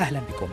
أهلا بكم.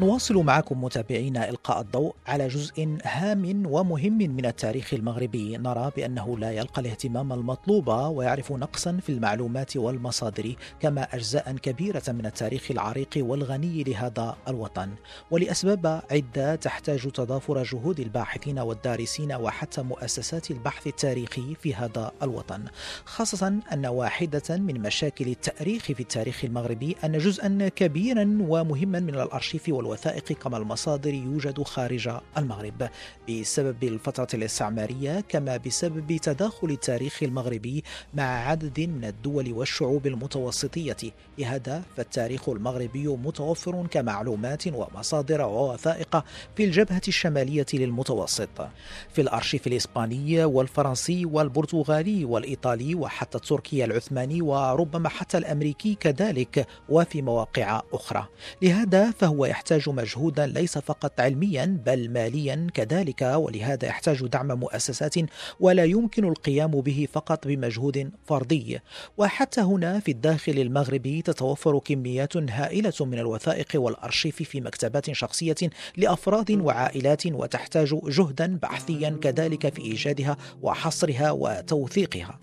نواصل معكم متابعينا إلقاء الضوء على جزء هام ومهم من التاريخ المغربي. نرى بأنه لا يلقى الاهتمام المطلوب ويعرف نقصا في المعلومات والمصادر كما أجزاء كبيرة من التاريخ العريق والغني لهذا الوطن. ولأسباب عدة تحتاج تضافر جهود الباحثين والدارسين وحتى مؤسسات البحث التاريخي في هذا الوطن خاصة أن واحدة من مشاكل التأريخ في التاريخ المغربي أن جزءا كبيرا ومهما من الأرشيف والوثائق الوثائق كما المصادر يوجد خارج المغرب. بسبب الفترة الاستعمارية كما بسبب تداخل التاريخ المغربي مع عدد من الدول والشعوب المتوسطية. لهذا فالتاريخ المغربي متوفر كمعلومات ومصادر ووثائق في الجبهة الشمالية للمتوسط. في الأرشيف الإسباني والفرنسي والبرتغالي والإيطالي وحتى التركي العثماني وربما حتى الأمريكي كذلك وفي مواقع أخرى. لهذا فهو يحتاج يحتاج مجهودا ليس فقط علميا بل ماليا كذلك ولهذا يحتاج دعم مؤسسات ولا يمكن القيام به فقط بمجهود فردي. وحتى هنا في الداخل المغربي تتوفر كميات هائلة من الوثائق والأرشيف في مكتبات شخصية لأفراد وعائلات وتحتاج جهدا بحثيا كذلك في إيجادها وحصرها وتوثيقها.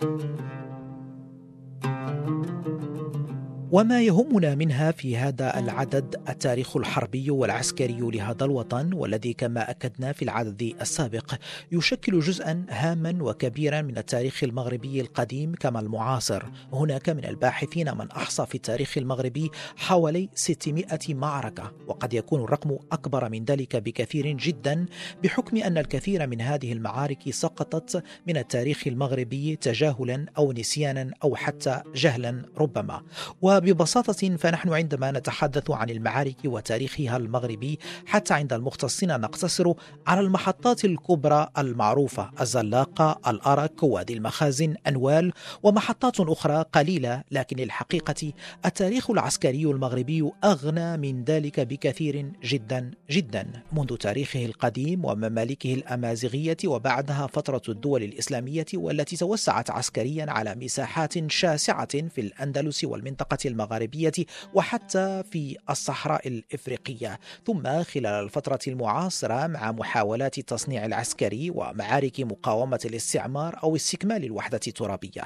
وما يهمنا منها في هذا العدد التاريخ الحربي والعسكري لهذا الوطن والذي كما أكدنا في العدد السابق يشكل جزءا هاما وكبيرا من التاريخ المغربي القديم كما المعاصر. هناك من الباحثين من أحصى في التاريخ المغربي حوالي 600 معركة وقد يكون الرقم أكبر من ذلك بكثير جدا بحكم أن الكثير من هذه المعارك سقطت من التاريخ المغربي تجاهلا أو نسيانا أو حتى جهلا ربما. و وببساطة فنحن عندما نتحدث عن المعارك وتاريخها المغربي حتى عند المختصين نقتصر على المحطات الكبرى المعروفة الزلاقة الأرك وادي المخازن أنوال ومحطات أخرى قليلة. لكن الحقيقة التاريخ العسكري المغربي أغنى من ذلك بكثير جدا جدا. منذ تاريخه القديم وممالكه الأمازيغية وبعدها فترة الدول الإسلامية والتي توسعت عسكريا على مساحات شاسعة في الأندلس والمنطقة المغاربية وحتى في الصحراء الإفريقية ثم خلال الفترة المعاصرة مع محاولات التصنيع العسكري ومعارك مقاومة الاستعمار أو استكمال الوحدة الترابية.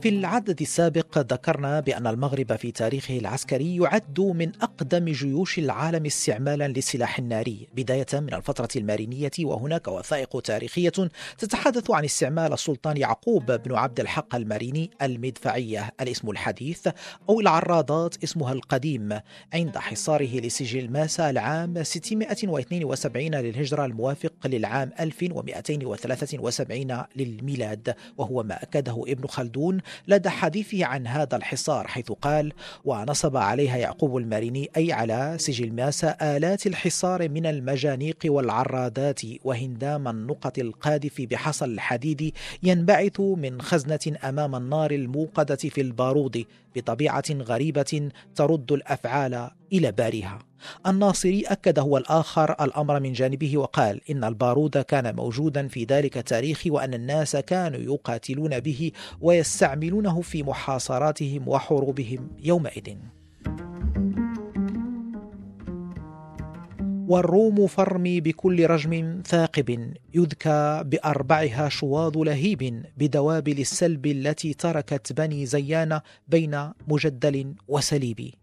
في العدد السابق ذكرنا بأن المغرب في تاريخه العسكري يعد من أقدم جيوش العالم استعمالا للسلاح الناري بداية من الفترة المارينية وهناك وثائق تاريخية تتحدث عن استعمال السلطان يعقوب بن عبد الحق الماريني المدفعية الاسم الحديث أو العرادات اسمها القديم عند حصاره لسجل ماسا العام 672 للهجرة الموافق للعام 1273 للميلاد وهو ما أكده ابن خلدون لدى حديثه عن هذا الحصار حيث قال ونصب عليها يعقوب الماريني أي على سجل ماسا آلات الحصار من المجانيق والعرادات وهندام النقط القاذف بحصى الحديد ينبعث من خزنة أمام النار الموقدة في البارود بطبيعة غريبة ترد الأفعال إلى بارئها الناصري أكد هو الآخر الأمر من جانبه وقال إن البارود كان موجودا في ذلك التاريخ وأن الناس كانوا يقاتلون به ويستعملونه في محاصراتهم وحروبهم يومئذ. والروم فرمي بكل رجم ثاقب يذكى بأربعها شواظ لهيب بدوابل السلب التي تركت بني زيان بين مجدل وسليب.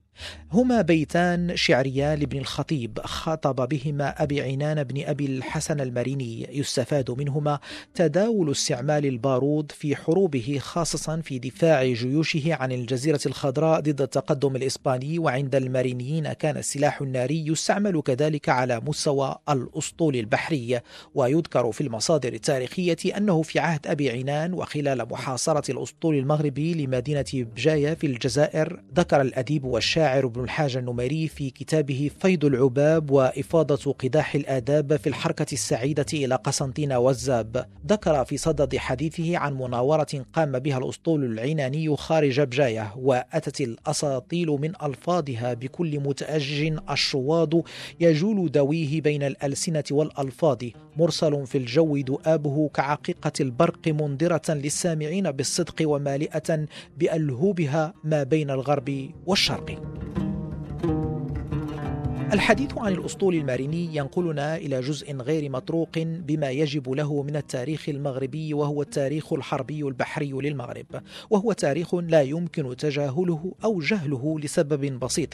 هما بيتان شعريان لابن الخطيب خاطب بهما أبي عنان بن أبي الحسن المريني يستفاد منهما تداول استعمال البارود في حروبه خاصة في دفاع جيوشه عن الجزيرة الخضراء ضد التقدم الإسباني وعند المارينيين كان السلاح الناري يستعمل كذلك على مستوى الأسطول البحري. ويذكر في المصادر التاريخية أنه في عهد أبي عنان وخلال محاصرة الأسطول المغربي لمدينة بجاية في الجزائر ذكر الأديب والشاعر ابن الحاج النميري في كتابه فيض العباب وإفاضة قداح الآداب في الحركة السعيدة إلى قسنطينة والزاب. ذكر في صدد حديثه عن مناورة قام بها الأسطول العناني خارج بجاية وأتت الأساطيل من ألفاظها بكل متأجج الشواض يجول دويه بين الألسنة والألفاظ. مرسل في الجو دؤابه كعقيقة البرق منذرة للسامعين بالصدق ومالئة بألهوبها ما بين الغرب والشرق. thank you الحديث عن الأسطول الماريني ينقلنا إلى جزء غير مطروق بما يجب له من التاريخ المغربي وهو التاريخ الحربي البحري للمغرب وهو تاريخ لا يمكن تجاهله أو جهله لسبب بسيط.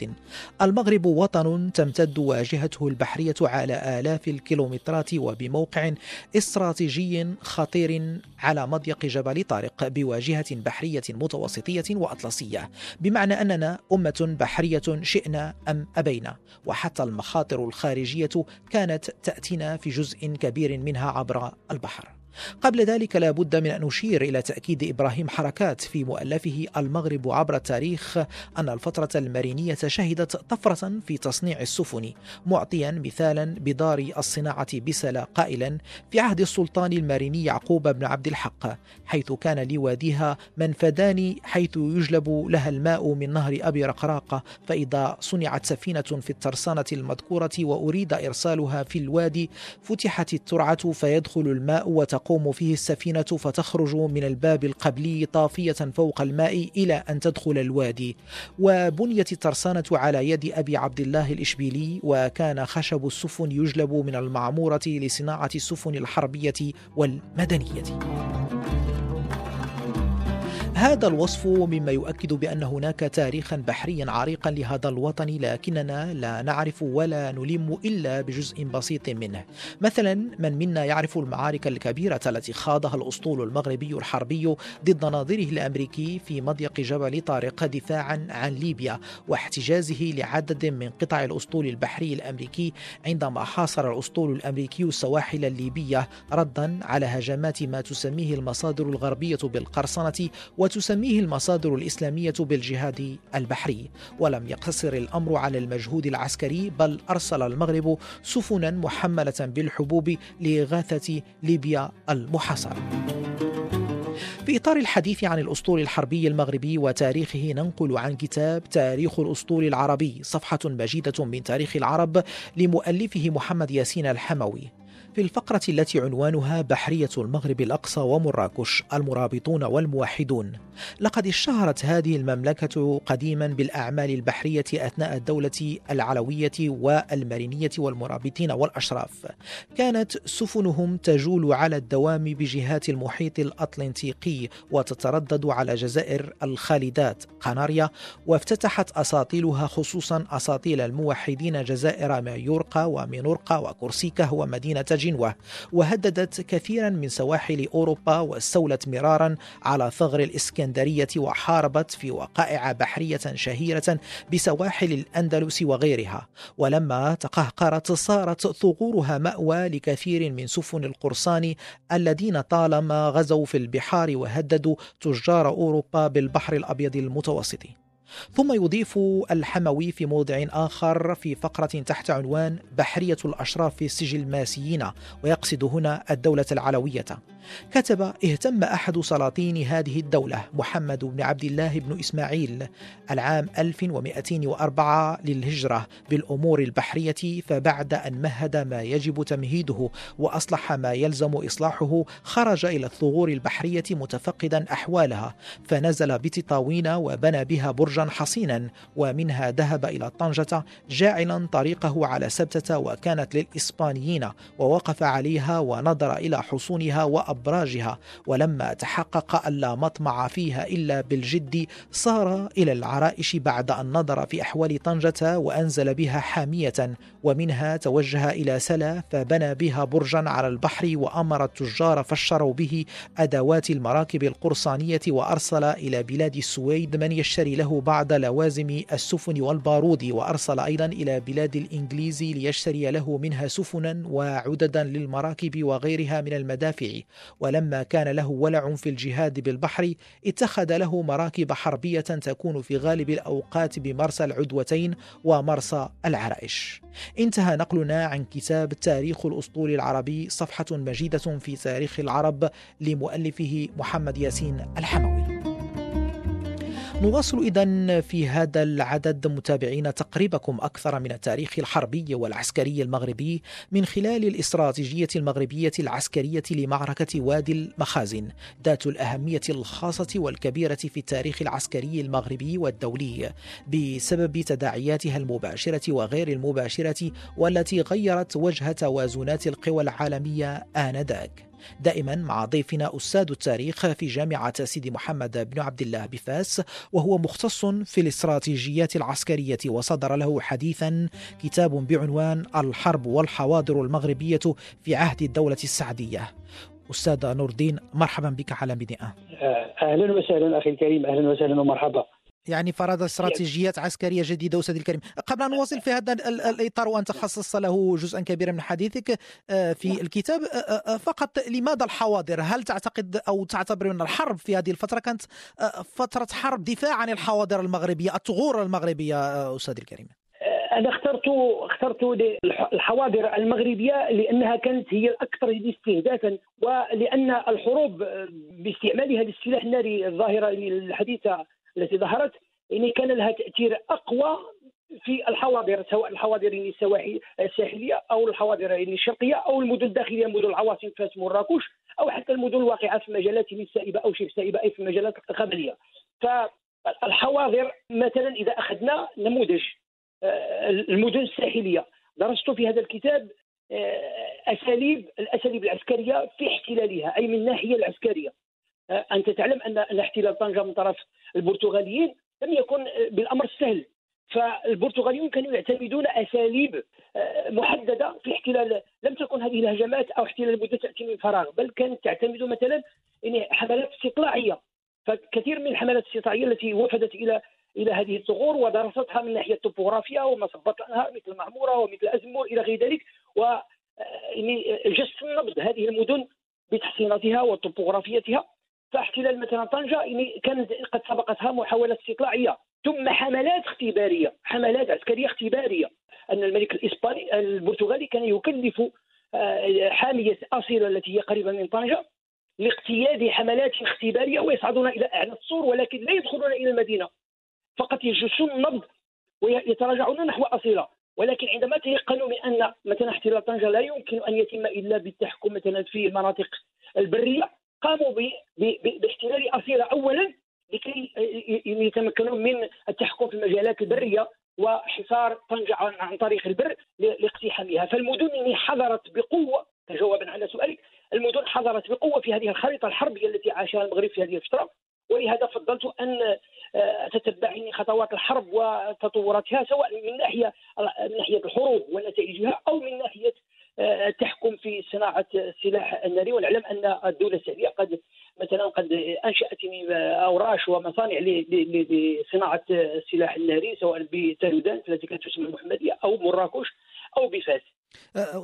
المغرب وطن تمتد واجهته البحرية على آلاف الكيلومترات وبموقع استراتيجي خطير على مضيق جبل طارق بواجهة بحرية متوسطية وأطلسية. بمعنى أننا أمة بحرية شئنا أم أبينا. حتى المخاطر الخارجية كانت تأتينا في جزء كبير منها عبر البحر. قبل ذلك لا بد من أن نشير إلى تأكيد إبراهيم حركات في مؤلفه المغرب عبر التاريخ أن الفترة المرينية شهدت طفرة في تصنيع السفن معطيا مثالا بدار الصناعة بسلا قائلا في عهد السلطان الماريني يعقوب بن عبد الحق حيث كان لواديها منفدان حيث يجلب لها الماء من نهر أبي رقراقة فإذا صنعت سفينة في الترسانة المذكورة وأريد إرسالها في الوادي فتحت الترعة فيدخل الماء وتقوم تقوم فيه السفينة فتخرج من الباب القبلي طافية فوق الماء إلى أن تدخل الوادي. وبنيت الترسانة على يد أبي عبد الله الإشبيلي وكان خشب السفن يجلب من المعمورة لصناعة السفن الحربية والمدنية. هذا الوصف مما يؤكد بأن هناك تاريخا بحريا عريقا لهذا الوطن لكننا لا نعرف ولا نلم إلا بجزء بسيط منه. مثلا من منا يعرف المعارك الكبيرة التي خاضها الأسطول المغربي الحربي ضد ناظره الأمريكي في مضيق جبل طارق دفاعا عن ليبيا واحتجازه لعدد من قطع الأسطول البحري الأمريكي عندما حاصر الأسطول الأمريكي السواحل الليبية ردا على هجمات ما تسميه المصادر الغربية بالقرصنة وتسميه المصادر الإسلامية بالجهاد البحري. ولم يقتصر الأمر على المجهود العسكري بل أرسل المغرب سفنا محملة بالحبوب لإغاثة ليبيا المحاصرة. في إطار الحديث عن الأسطول الحربي المغربي وتاريخه ننقل عن كتاب تاريخ الأسطول العربي صفحة مجيدة من تاريخ العرب لمؤلفه محمد ياسين الحموي. في الفقرة التي عنوانها بحرية المغرب الأقصى ومراكش المرابطون والموحدون. لقد اشتهرت هذه المملكة قديما بالأعمال البحرية أثناء الدولة العلوية والمرينية والمرابطين والأشراف. كانت سفنهم تجول على الدوام بجهات المحيط الأطلنطيقي وتتردد على جزائر الخالدات قناريا وافتتحت أساطيلها خصوصا أساطيل الموحدين جزائر مايورقا ومينورقا وكورسيكا ومدينة جنوة وهددت كثيرا من سواحل أوروبا واستولت مرارا على ثغر الإسكندرية وحاربت في وقائع بحرية شهيرة بسواحل الأندلس وغيرها. ولما تقهقرت صارت ثغورها مأوى لكثير من سفن القرصان الذين طالما غزوا في البحار وهددوا تجار أوروبا بالبحر الأبيض المتوسط. ثم يضيف الحموي في موضع آخر في فقرة تحت عنوان بحرية الأشراف سجل الماسيين ويقصد هنا الدولة العلوية. كتب اهتم أحد سلاطين هذه الدولة محمد بن عبد الله بن إسماعيل العام 1204 للهجرة بالأمور البحرية فبعد أن مهد ما يجب تمهيده وأصلح ما يلزم إصلاحه خرج إلى الثغور البحرية متفقدا أحوالها فنزل بتطاوين وبنى بها برج برجا حصينا ومنها ذهب إلى طنجة جاعلا طريقه على سبتة وكانت للإسبانيين ووقف عليها ونظر إلى حصونها وأبراجها ولما تحقق ألا مطمع فيها إلا بالجد صار إلى العرائش بعد أن نظر في أحوال طنجة وأنزل بها حامية ومنها توجه إلى سلا فبنى بها برجا على البحر وأمر التجار فشروا به أدوات المراكب القرصانية وأرسل إلى بلاد السويد من يشتري له بعض لوازم السفن والبارود وأرسل أيضا إلى بلاد الإنجليز ليشتري له منها سفنا وعددا للمراكب وغيرها من المدافع. ولما كان له ولع في الجهاد بالبحر اتخذ له مراكب حربية تكون في غالب الأوقات بمرسى العدوتين ومرسى العرائش. انتهى نقلنا عن كتاب تاريخ الأسطول العربي صفحة مجيدة في تاريخ العرب لمؤلفه محمد ياسين الحموي. نواصل إذا في هذا العدد متابعين تقريبكم أكثر من التاريخ الحربي والعسكري المغربي من خلال الاستراتيجية المغربية العسكرية لمعركة وادي المخازن ذات الأهمية الخاصة والكبيرة في التاريخ العسكري المغربي والدولي بسبب تداعياتها المباشرة وغير المباشرة والتي غيرت وجه توازنات القوى العالمية آنذاك. دائما مع ضيفنا أستاذ التاريخ في جامعة سيدي محمد بن عبد الله بفاس وهو مختص في الاستراتيجيات العسكرية وصدر له حديثا كتاب بعنوان الحرب والحواضر المغربية في عهد الدولة السعدية. أستاذ نور الدين مرحبا بك على مدينة أهلا وسهلا أخي الكريم أهلا وسهلا ومرحبا. يعني فرض استراتيجيات عسكرية جديدة أستاذ الكريم. قبل أن نواصل في هذا الإطار وأنت خصصت له جزءا كبيرا من حديثك في الكتاب فقط لماذا الحواضر؟ هل تعتقد أو تعتبر أن الحرب في هذه الفترة كانت فترة حرب دفاع عن الحواضر المغربية الثغور المغربية أستاذ الكريم؟ أنا اخترت اخترت الحواضر المغربية لأنها كانت هي الأكثر استهدافا ولأن الحروب باستعمالها للسلاح الناري الظاهرة الحديثه التي ظهرت يعني كان لها تأثير أقوى في الحواضر سواء الحواضر الساحلية أو الحواضر الشرقية أو المدن الداخلية مدن العواصم فاس مراكش أو حتى المدن الواقعة في مجالات السائبه أو شبه سائبه أي في المجالات القبلية. فالحواضر مثلا إذا أخذنا نموذج المدن الساحلية. درست في هذا الكتاب اساليب الأساليب العسكرية في احتلالها أي من الناحية العسكرية. أنت تعلم أن احتلال طنجة من طرف البرتغاليين لم يكن بالأمر السهل. فالبرتغاليون كانوا يعتمدون أساليب محددة في احتلال لم تكن هذه الهجمات أو احتلال المدن تاتي من فراغ بل كانت تعتمد مثلا يعني حملات استطلاعيه فكثير من الحملات الاستطلاعيه التي وفدت إلى إلى هذه الثغور ودرستها من ناحية الطبوغرافيا وما صبت الأنهار مثل معموره ومثل أزمور إلى غير ذلك. و يعني جس النبض هذه المدن بتحصيناتها وطبوغرافيتها فاحتلال مثلا طنجة يعني كانت قد سبقتها محاولات استطلاعية. ثم حملات اختبارية حملات عسكرية اختبارية. أن الملك الإسباني البرتغالي كان يكلف حامية أصيلة التي هي قريبه من طنجة لاقتياد حملات اختبارية ويصعدون إلى أعلى السور ولكن لا يدخلون إلى المدينة. فقط يجسون النبض ويتراجعون نحو أصيلة. ولكن عندما تيقنوا من ان مثلا احتلال طنجة لا يمكن أن يتم إلا بالتحكم مثلا في المناطق البرية قاموا باحتلال أصيلة اولا لكي يتمكنوا من التحكم في المجالات البرية وحصار طنجة عن طريق البر لاقتحامها. فالمدن حضرت بقوة جوابا على سؤالك المدن حضرت بقوة في هذه الخريطة الحربية التي عاشها المغرب في هذه الفترة. ولهذا فضلت أن اتتبع خطوات الحرب وتطوراتها سواء من ناحية من ناحية الحروب ونتائجها أو من ناحية تحكم في صناعة السلاح الناري ونعلم أن الدولة السعودية قد مثلا قد أنشأت أوراش ومصانع لصناعة السلاح الناري سواء بتلودان التي كانت تسمى المحمديه أو مراكش أو بفاس.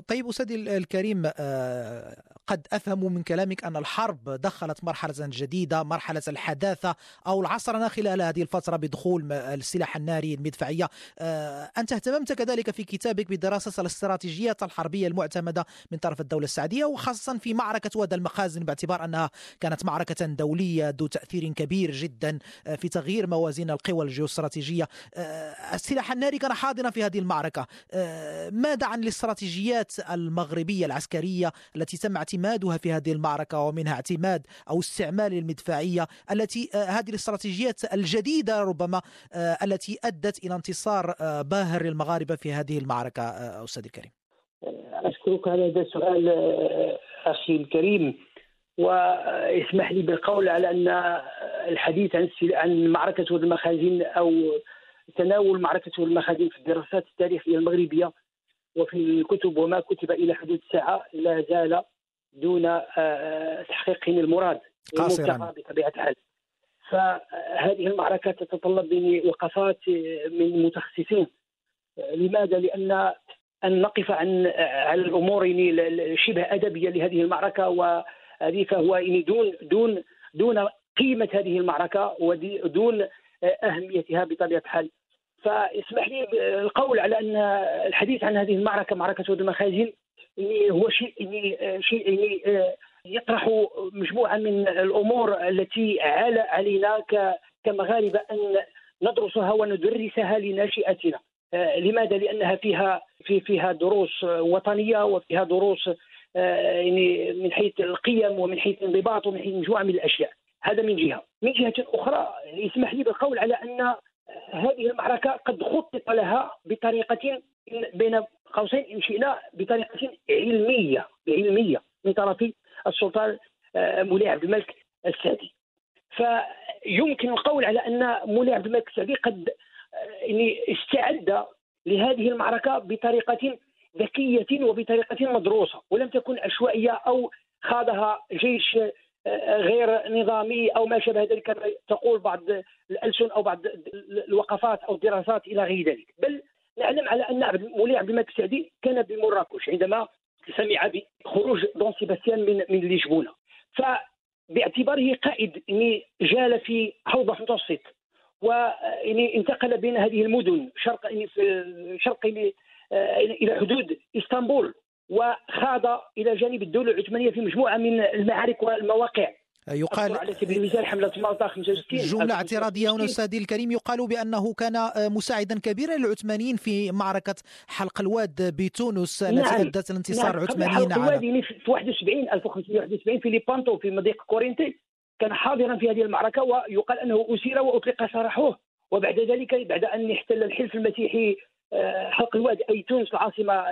طيب أستاذي الكريم أه، قد أفهم من كلامك أن الحرب دخلت مرحلة جديدة مرحلة الحداثة أو العصرنة خلال هذه الفترة بدخول السلاح الناري المدفعية. أه، أنت اهتممت كذلك في كتابك بدراسة الاستراتيجيات الحربية المعتمدة من طرف الدولة السعودية وخاصة في معركة وادي المخازن باعتبار أنها كانت معركة دولية ذو تأثير كبير جدا في تغيير موازين القوى الجيوستراتيجية. السلاح الناري كان حاضرا في هذه المعركة. ماذا عن الاستراتيجية الاستراتيجيات المغربية العسكرية التي تم اعتمادها في هذه المعركة ومنها اعتماد أو استعمال المدفعية التي هذه الاستراتيجيات الجديدة ربما التي أدت إلى انتصار باهر للمغاربة في هذه المعركة أستاذ الكريم. أشكرك على هذا السؤال أخي الكريم. واسمح لي بالقول على أن الحديث عن عن معركة المخازن أو تناول معركة المخازن في الدراسات التاريخية المغربية وفي الكتب وما كتب إلى حدود الساعة لا زال دون آه، تحقيق المراد قاصرا. بطبيعة الحال. فهذه المعركة تتطلب مني وقفات من متخصصين. لماذا؟ لأن أن نقف عن على الأمور يعني شبه أدبية لهذه المعركة وهذه فهو يعني دون دون دون قيمة هذه المعركة ودون أهميتها بطبيعة الحال. فاسمح لي القول على أن الحديث عن هذه المعركة معركة المخازن يعني هو شيء شيء يطرح مجموعة من الأمور التي عال علينا كمغاربة أن ندرسها وندرسها لناشئتنا. لماذا؟ لأنها فيها في فيها دروس وطنية وفيها دروس يعني من حيث القيم ومن حيث الانضباط ومن حيث مجموعة من الأشياء. هذا من جهة، من جهة أخرى يسمح لي بالقول على أن هذه المعركه قد خطط لها بطريقة بين قوسين إن شئنا بطريقة علمية علمية من طرف السلطان آه، مولاي عبد الملك السعدي. فيمكن القول على أن مولاي عبد الملك السعدي قد آه، يعني استعد لهذه المعركة بطريقة ذكية وبطريقة مدروسة ولم تكن عشوائية أو خاضها جيش غير نظامي أو ما شابه ذلك تقول بعض الألسن أو بعض الوقفات أو الدراسات إلى غير ذلك. بل نعلم على أن مولاي عبد الملك السعدي كان بمراكش عندما سمع بخروج دون سيباستيان من من لشبونه فباعتباره قائد يعني جال في حوض المتوسط ويعني انتقل بين هذه المدن شرق يعني في شرق إلى حدود إسطنبول. وخاض إلى جانب الدولة العثمانية في مجموعة من المعارك والمواقع يقال على سبيل المثال حملة مالطا 65 جملة اعتراضية هنا استاذي الكريم يقال بأنه كان مساعدا كبيرا للعثمانيين في معركة حلق الواد بتونس التي نعم. أدت الانتصار نعم. العثمانيين حلق على الواد في 71 1571 في ليبانتو في مضيق كورينتي كان حاضرا في هذه المعركة ويقال أنه أسير وأطلق سراحه وبعد ذلك بعد أن احتل الحلف المسيحي حلق الواد أي تونس العاصمة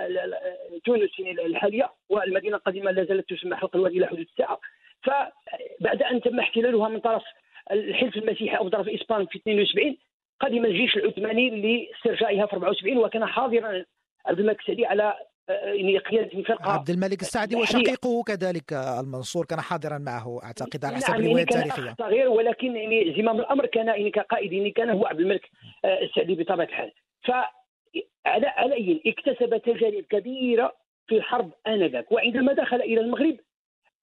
تونس الحالية والمدينة القديمة لا زالت تسمى حلق الواد إلى حدود الساعة. فبعد أن تم احتلالها من طرف الحلف المسيحي أو طرف إسبان في 72 قدم الجيش العثماني لاسترجاعها في 74 وكان حاضرا عبد الملك السعدي على آه، يعني قيادة فرقة عبد الملك السعدي وشقيقه كذلك المنصور كان حاضرا معه أعتقد على حسب نعم الرواية يعني كان التاريخية. صغير ولكن يعني زمام الأمر كان يعني كقائد يعني كان هو عبد الملك آه، السعدي بطبيعة الحال. ف على علي اكتسب تجارب كبيرة في الحرب آنذاك. وعندما دخل إلى المغرب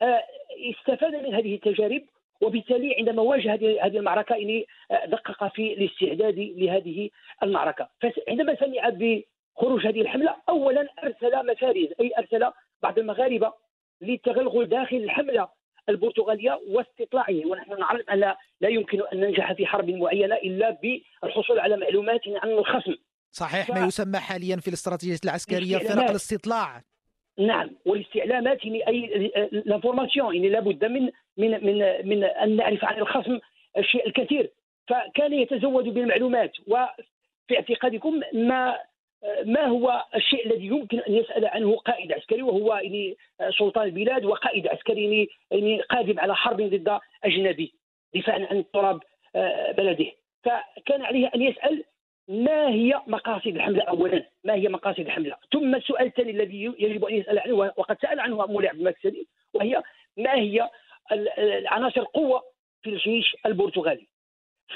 آه، استفاد من هذه التجارب وبالتالي عندما واجه هذه المعركة يعني آه، دقق في الاستعداد لهذه المعركة. فعندما سمع بخروج هذه الحملة اولا أرسل مفارز أي أرسل بعض المغاربة للتغلغل داخل الحملة البرتغالية واستطلاعه. ونحن نعلم أن لا يمكن أن ننجح في حرب معينة إلا بالحصول على معلومات عن الخصم. صحيح ما يسمى حاليا في الاستراتيجية العسكرية فرق الاستطلاع. نعم والاستعلامات يعني أي لانفورماسيون يعني لابد من من من من أن نعرف عن الخصم الشيء الكثير. فكان يتزود بالمعلومات وفي اعتقادكم ما ما هو الشيء الذي يمكن أن يسأل عنه قائد عسكري وهو يعني سلطان البلاد وقائد عسكري يعني, يعني قادم على حرب ضد أجنبي دفاعا عن تراب آه، بلده. فكان عليه أن يسأل ما هي مقاصد الحملة اولا؟ ما هي مقاصد الحملة؟ ثم السؤال الثاني الذي يجب أن يسأل عنه وقد سأل عنه مولاي عبد الملك السديد وهي ما هي العناصر القوة في الجيش البرتغالي؟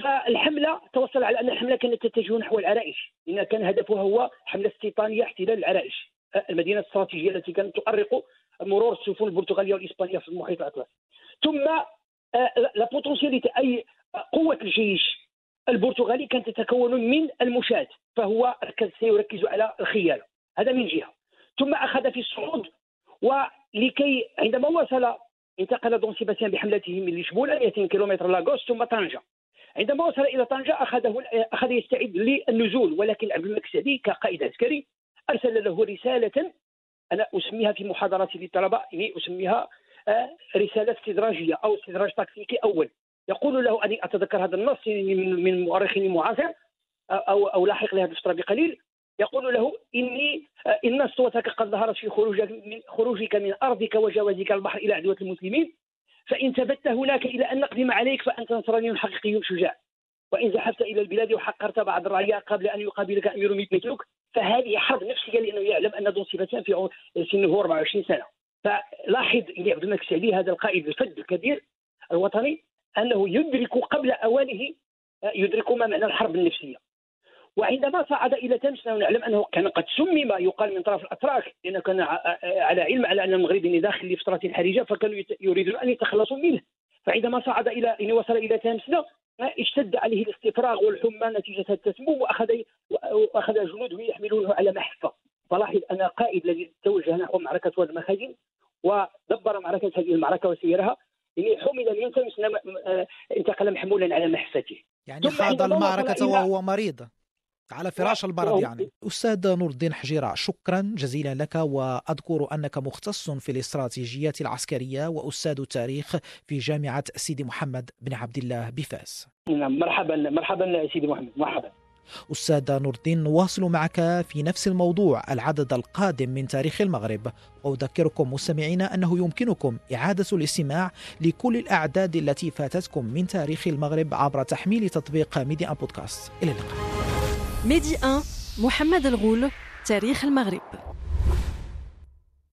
فالحملة توصل على أن الحملة كانت تتجه نحو العرائش لأن كان هدفها هو حملة استيطانية احتلال العرائش المدينة الاستراتيجيه التي كانت تؤرق مرور السفن البرتغالية والإسبانية في المحيط الأطلسي ثم آه، la potentialité أي قوة الجيش البرتغالي كانت تتكون من المشاة فهو سيركز على الخيانة هذا من جهة. ثم أخذ في الصعود ولكي عندما وصل انتقل دون سيباستيان بحملته من لشبونة 200 كيلومتر لاغوس ثم طنجة. عندما وصل إلى طنجة أخذه أخذ يستعد للنزول ولكن عبد الملك السعدي كقائد عسكري أرسل له رسالة أنا أسميها في محاضراتي للطلبه اني أسميها آه، رسالة استدراجية أو استدراج تكتيكي أول. يقول له أني أتذكر هذا النص من مؤرخ معاصر أو أو لاحق لهذا الفترة بقليل. يقول له إني آه، إن صوتك قد ظهرت في خروجك من خروجك من أرضك وجوازك البحر إلى عدوة المسلمين. فإن ثبت هناك إلى أن نقدم عليك فأنت نصراني حقيقي شجاع. وإن زحفت إلى البلاد وحقرت بعض الرعية قبل أن يقابلك أمير مثلك فهذه حرب نفسية لأنه يعلم أن ذو صفتان في سنه 24 سنة. فلاحظ إلى عبد الملك السعدي هذا القائد الفذ الكبير الوطني. أنه يدرك قبل اوانه آه، يدرك ما معنى الحرب النفسية. وعندما صعد إلى تمس نعلم أنه كان قد سمم يقال من طرف الأتراك لأنه كان على علم على أن المغرب داخل لفتره حرجه فكانوا يريدون أن يتخلصوا منه. فعندما صعد إلى إن وصل إلى تمس اشتد عليه الاستفراغ والحمى نتيجة التسمم واخذ وأخذ جنوده يحملونه على محفة. فلاحظ أن القائد الذي توجه نحو معركة واد المخازن ودبر معركة هذه المعركة وسيرها يعني حمل من تمس انتقل محمولا على محفته. يعني خاض المعركة وهو مريض. على فراش المرض يعني. أستاذ نور الدين حجيرة شكرا جزيلا لك وأذكر أنك مختص في الاستراتيجيات العسكرية وأستاذ تاريخ في جامعة سيدي محمد بن عبد الله بفاس. نعم مرحبا مرحبا سيدي محمد. مرحبا. أستاذ نور الدين نواصل معك في نفس الموضوع العدد القادم من تاريخ المغرب. وأذكركم مستمعينا أنه يمكنكم إعادة الاستماع لكل الأعداد التي فاتتكم من تاريخ المغرب عبر تحميل تطبيق ميديا بودكاست. إلى اللقاء. ميدي 1 محمد الغول تاريخ المغرب.